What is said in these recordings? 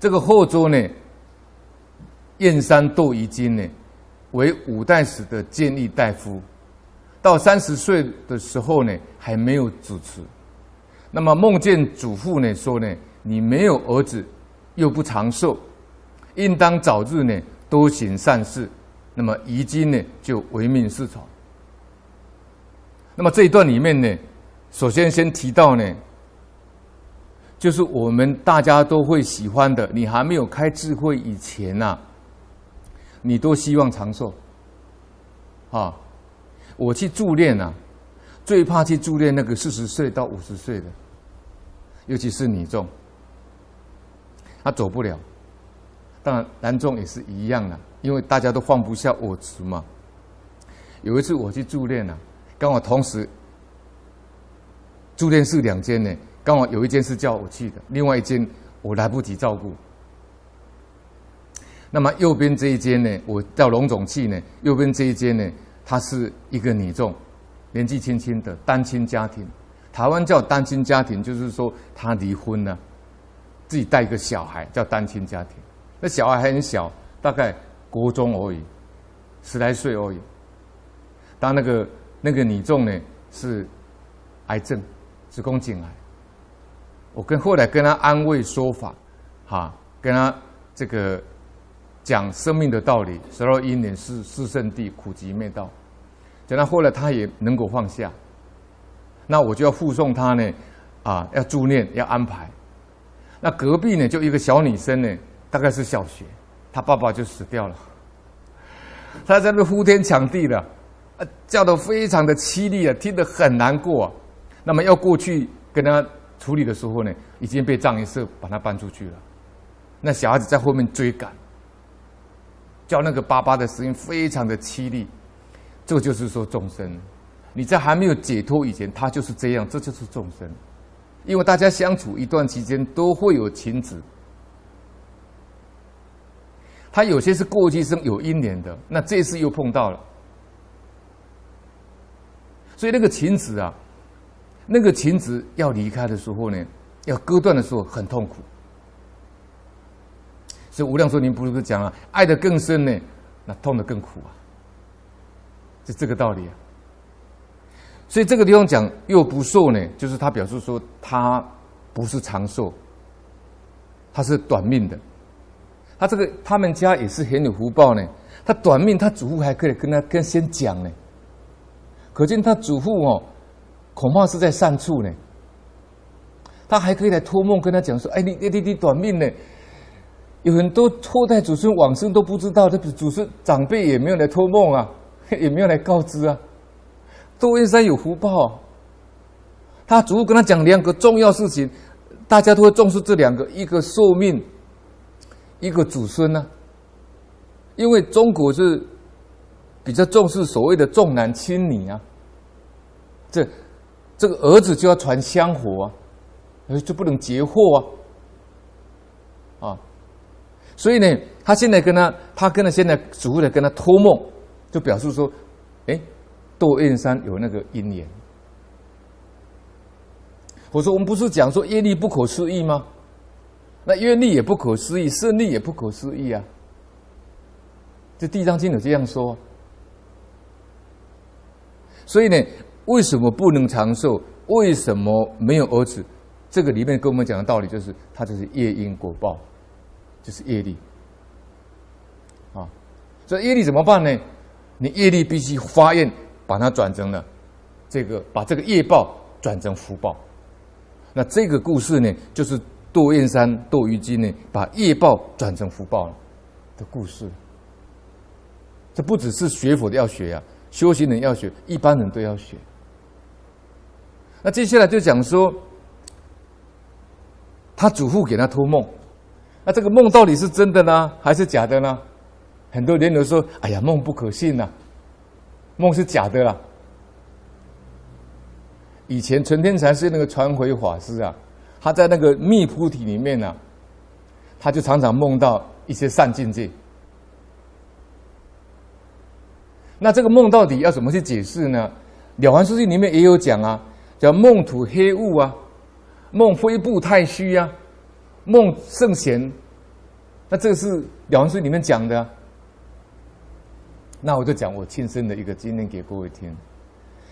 这个后周呢，燕山窦于金呢，为五代时的建议大夫，到三十岁的时候呢，还没有子嗣。那么梦见祖父呢，说呢，你没有儿子，又不长寿，应当早日呢，多行善事。那么于金呢，就唯命是从。那么这一段里面呢，首先先提到呢，就是我们大家都会喜欢的，你还没有开智慧以前呐、啊，你都希望长寿。啊，我去助念啊，最怕去助念那个四十岁到五十岁的，尤其是女众，他走不了。当然男众也是一样的，因为大家都放不下我执嘛。有一次我去助念啊。刚好同时，住店是两间呢，刚好有一间是叫我去的，另外一间我来不及照顾。那么右边这一间呢，我叫龙总去呢，右边这一间呢，她是一个女众，年纪轻轻的单亲家庭。台湾叫单亲家庭，就是说她离婚了，自己带一个小孩叫单亲家庭。那小孩还很小，大概国中而已，十来岁而已。当那个。那个女众呢是癌症，子宫颈癌。我跟后来跟他安慰说法，哈，跟他这个讲生命的道理，十二因缘是四圣谛，苦集灭道。讲到后来，他也能够放下。那我就要护送他呢，啊，要助念，要安排。那隔壁呢，就一个小女生呢，大概是小学，她爸爸就死掉了。她在那呼天抢地的。啊叫得非常的凄厉啊，听得很难过啊。那么要过去跟他处理的时候呢，已经被葬仪社把他搬出去了。那小孩子在后面追赶，叫那个爸爸的声音非常的凄厉。这就是说众生，你在还没有解脱以前，他就是这样，这就是众生。因为大家相处一段期间都会有情执，他有些是过去生有因缘的，那这次又碰到了。所以那个情执啊，那个情执要离开的时候呢，要割断的时候很痛苦。所以无量寿经不是讲啊，爱得更深呢，那痛得更苦啊，是这个道理啊。所以这个地方讲又不寿呢，就是他表示说他不是长寿，他是短命的。他这个他们家也是很有福报呢，他短命，他祖父还可以跟他跟先讲呢。可见他祖父哦，恐怕是在善处呢。他还可以来托梦跟他讲说：“哎，你你你你短命呢，有很多后代祖孙往生都不知道，这祖孙长辈也没有来托梦啊，也没有来告知啊。窦燕山有福报，他祖父跟他讲两个重要事情，大家都会重视这两个：一个寿命，一个祖孙呢、啊。因为中国是。比较重视所谓的重男轻女啊，这这个儿子就要传香火啊，就不能劫祸啊，啊，所以呢，他现在跟他，他跟他现在祖父的跟他托梦，就表示说，哎，窦燕山有那个因缘。我说我们不是讲说业力不可思议吗？那愿力也不可思议，胜力也不可思议啊。这《地藏经》有这样说。所以呢，为什么不能长寿？为什么没有儿子？这个里面跟我们讲的道理就是，它就是业因果报，就是业力啊。所以业力怎么办呢？你业力必须发愿，把它转成了这个，把这个业报转成福报。那这个故事呢，就是窦燕山、窦于金呢，把业报转成福报了的故事。这不只是学佛的要学呀、修行人要学，一般人都要学。那接下来就讲说，他祖父给他托梦，那这个梦到底是真的呢，还是假的呢？很多人都说：“哎呀，梦不可信呐，梦是假的啦。”以前纯天禅师那个传回法师啊，他在那个密菩提里面呢、啊，他就常常梦到一些善境界。那这个梦到底要怎么去解释呢？《了凡四训》里面也有讲啊，叫梦吐黑雾啊，梦飞步太虚啊，梦圣贤那这是《了凡四》里面讲的啊。那我就讲我亲身的一个经验给各位听。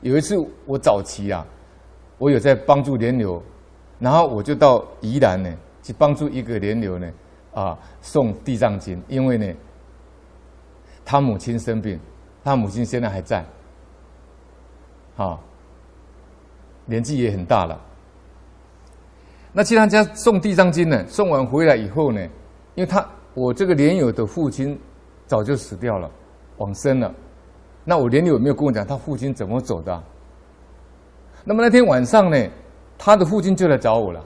有一次我早期啊，我有在帮助莲友，然后我就到宜兰呢去帮助一个莲友呢啊送地藏经，因为呢他母亲生病，他母亲现在还在，啊年纪也很大了。那去他家送地藏经呢，送完回来以后呢，因为他我这个莲友的父亲早就死掉了。往生了，那我莲友有没有跟我讲他父亲怎么走的？那么那天晚上呢，他的父亲就来找我了。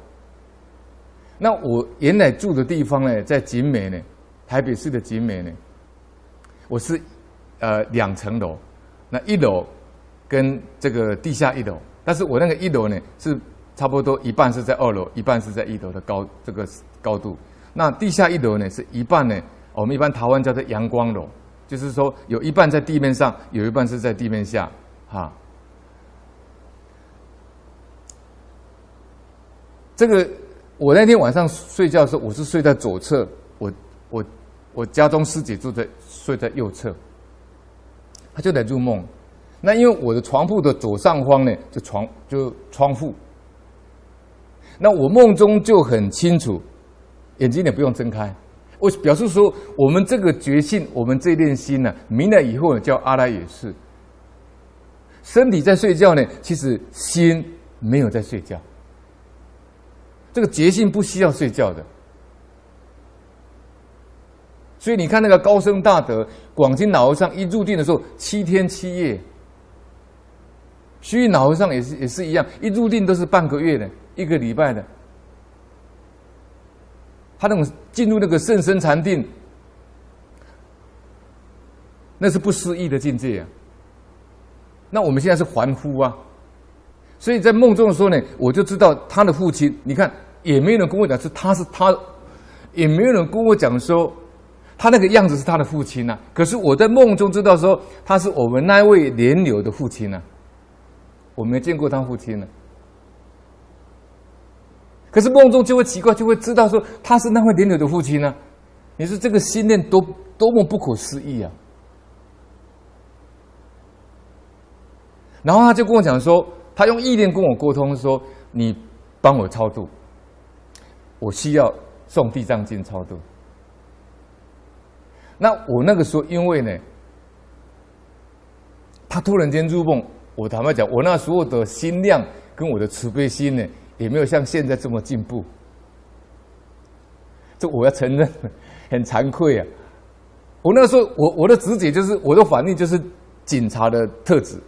那我原来住的地方呢，在景美呢，台北市的景美呢，我是呃两层楼，那一楼跟这个地下一楼，但是我那个一楼呢是差不多一半是在二楼，一半是在一楼的高这个高度。那地下一楼呢是一半呢，我们一般台湾叫做阳光楼。就是说，有一半在地面上，有一半是在地面下，哈。这个我那天晚上睡觉的时候，我是睡在左侧，我我我家中师姐住在睡在右侧，她就来入梦。那因为我的床铺的左上方呢，就床就窗户，那我梦中就很清楚，眼睛也不用睁开。我表示说，我们这个觉性，我们这念心呢，明了以后呢，叫阿赖耶识。身体在睡觉呢，其实心没有在睡觉。这个觉性不需要睡觉的。所以你看那个高僧大德广钦老和尚一入定的时候，七天七夜。虚云老和尚也是也是一样，一入定都是半个月的，一个礼拜的。他那种进入那个甚深禅定，那是不思议的境界啊。那我们现在是凡夫啊，所以在梦中的时候呢，我就知道他的父亲。你看，也没有人跟我讲是他是他，也没有人跟我讲说他那个样子是他的父亲呐。可是我在梦中知道说他是我们那位莲友的父亲呐，我没见过他父亲呢。可是梦中就会奇怪，就会知道说他是那位莲友的父亲呢、你说这个心念多多么不可思议啊！然后他就跟我讲说，他用意念跟我沟通说：“你帮我超度，我需要送地藏经超度。”那我那个时候因为呢，他突然间入梦，我坦白讲，我那时候的心量跟我的慈悲心呢。也没有像现在这么进步，这我要承认，很惭愧啊！我那时候，我我的直觉就是，我的反应就是警察的特质，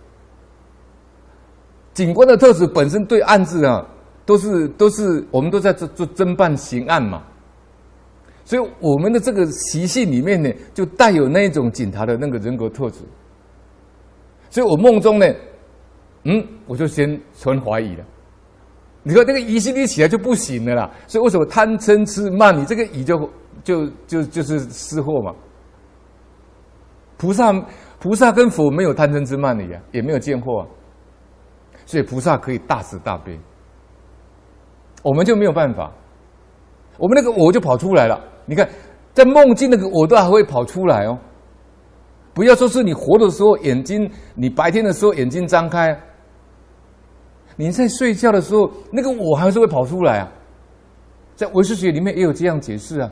警官的特质本身对案子啊，都是都是我们都在做做侦办刑案嘛，所以我们的这个习性里面呢，就带有那一种警察的那个人格特质，所以我梦中呢，嗯，我就先存怀疑了。你说那个疑心一起来就不行了啦，所以为什么贪嗔痴慢？你这个疑就就就就是失货嘛。菩萨菩萨跟佛没有贪嗔痴慢的呀，也没有见货啊，所以菩萨可以大慈大悲，我们就没有办法，我们那个我就跑出来了。你看，在梦境那个我都还会跑出来哦。不要说是你活的时候眼睛，你白天的时候眼睛张开。你在睡觉的时候，那个我还是会跑出来啊，在唯识学里面也有这样解释啊。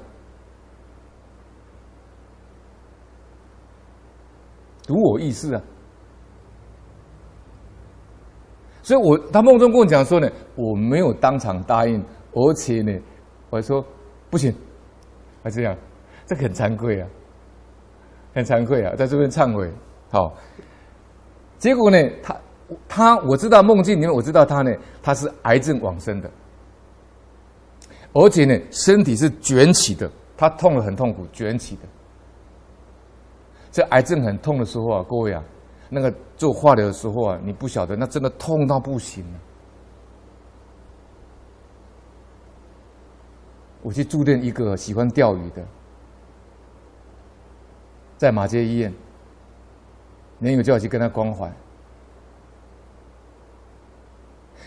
独我意识啊，所以我他梦中跟我讲说呢，我没有当场答应，而且呢，我说不行，还这样，这很惭愧啊，很惭愧啊，在这边忏悔。好，结果呢，他。他我知道梦境里面，我知道他呢，他是癌症往生的，而且呢，身体是卷起的，他痛得很痛苦，卷起的。这癌症很痛的时候啊，各位啊，那个做化疗的时候啊，你不晓得，那真的痛到不行。我去住店一个喜欢钓鱼的，在马街医院，年友叫我去跟他关怀。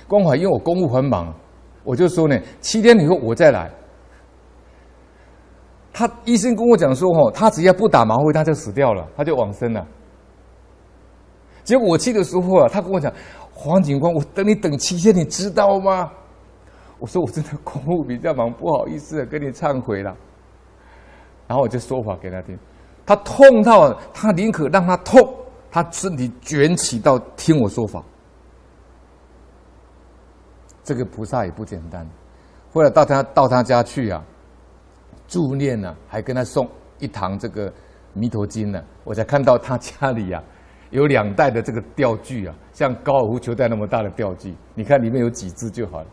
关怀，因为我公务很忙，我就说呢，七天以后我再来。他医生跟我讲说，哦，他只要不打麻灰，他就死掉了，他就往生了。结果我去的时候啊，他跟我讲，黄警官，我等你等七天，你知道吗？我说我真的公务比较忙，不好意思跟你忏悔了。然后我就说法给他听，他痛到他宁可让他痛，他身体卷起到听我说法。这个菩萨也不简单。后来到他到他家去啊，助念呢，还跟他送一堂这个弥陀经呢。我才看到他家里呀。有两袋的这个钓具啊，像高尔夫球袋那么大的钓具，你看里面有几只就好了。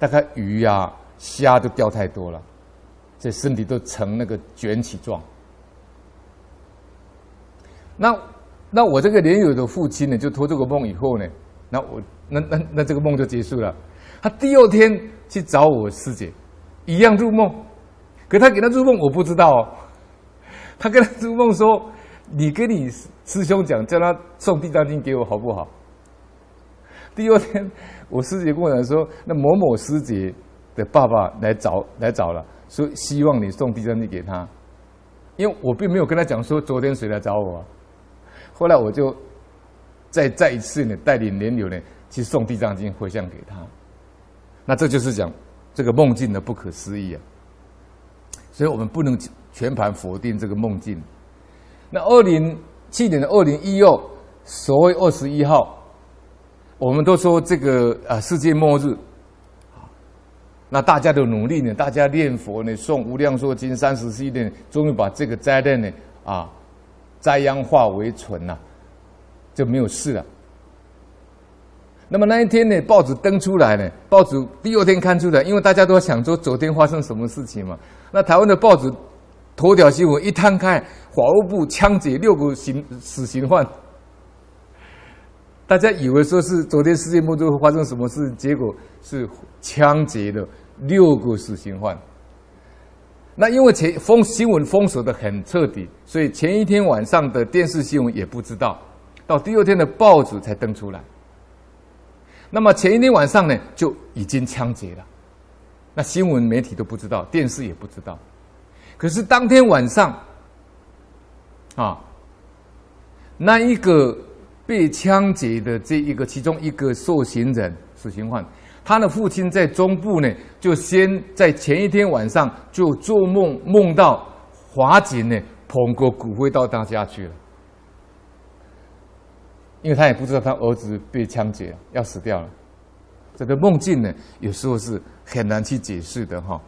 大概鱼呀、啊、虾都钓太多了，这身体都成那个卷起状。那那我这个莲友的父亲呢，就托这个梦以后呢，那我那那那这个梦就结束了。他第二天去找我师姐，一样入梦，可他给他入梦我不知道哦。他跟他入梦说。你跟你师兄讲，叫他送《地藏经》给我，好不好？第二天，我师姐跟我讲说，那某某师姐的爸爸来找来找了，说希望你送《地藏经》给他，因为我并没有跟他讲说昨天谁来找我啊。后来我就再再一次呢，带领莲友呢去送《地藏经》回向给他。那这就是讲这个梦境的不可思议啊！所以我们不能全盘否定这个梦境。那二零去年的二零一二，所谓二十一号，我们都说这个啊世界末日，那大家的努力呢，大家念佛呢，诵无量寿经三十七遍，终于把这个灾难呢啊灾殃化为纯呐，就没有事了。那么那一天呢，报纸登出来呢，报纸第二天看出来，因为大家都想说昨天发生什么事情嘛，那台湾的报纸。头条新闻一摊开，法务部枪决六个刑死刑犯，大家以为说是昨天世界末日会发生什么事，结果是枪决了六个死刑犯。那因为前封新闻封锁的很彻底，所以前一天晚上的电视新闻也不知道，到第二天的报纸才登出来。那么前一天晚上呢，就已经枪决了，那新闻媒体都不知道，电视也不知道。可是当天晚上，啊，那一个被枪决的这一个其中一个受刑人、死刑犯，他的父亲在中部呢，就先在前一天晚上就做梦，梦到华警呢捧个骨灰到他家去了，因为他也不知道他儿子被枪决，要死掉了。这个梦境呢，有时候是很难去解释的哈。